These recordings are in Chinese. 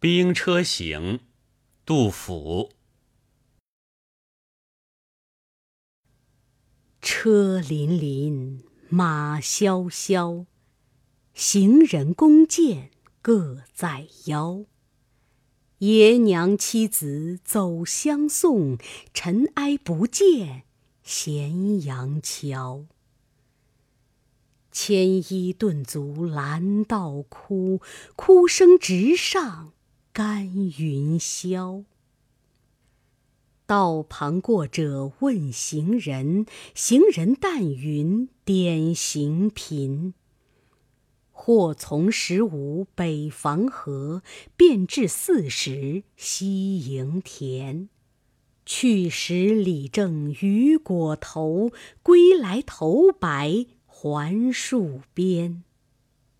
兵车行，杜甫。车辚辚，马萧萧，行人弓箭各在腰。爷娘妻子走相送，尘埃不见咸阳桥。牵衣顿足拦道哭，哭声直上干云霄。道旁过者问行人，行人但云点行频。或从十五北防河，便至四十西营田。去时里正渔果头，归来头白。还戍边，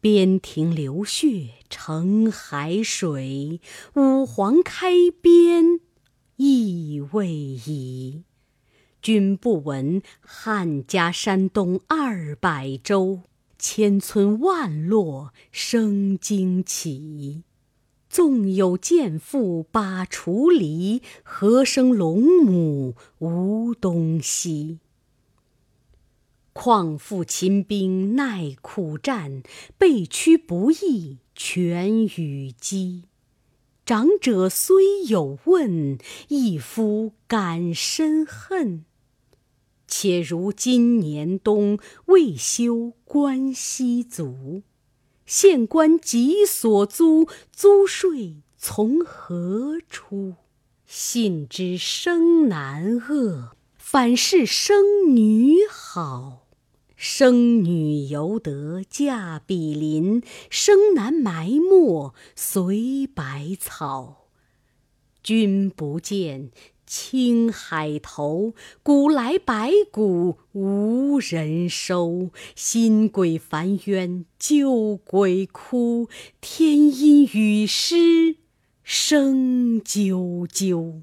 边庭流血成海水。五皇开边意未已。君不闻汉家山东二百州，千村万落生荆杞。纵有剑妇把锄犁，何生龙母无东西？况复秦兵耐苦战，被驱不易全与鸡。长者虽有问，一夫敢申恨？且如今年冬，未休关西卒。县官急所租，租税从何出？信知生男恶，反是生女好。生女犹得嫁比邻，生男埋没随百草。君不见，青海头，古来白骨无人收。新鬼烦冤旧鬼哭，天阴雨湿声啾啾。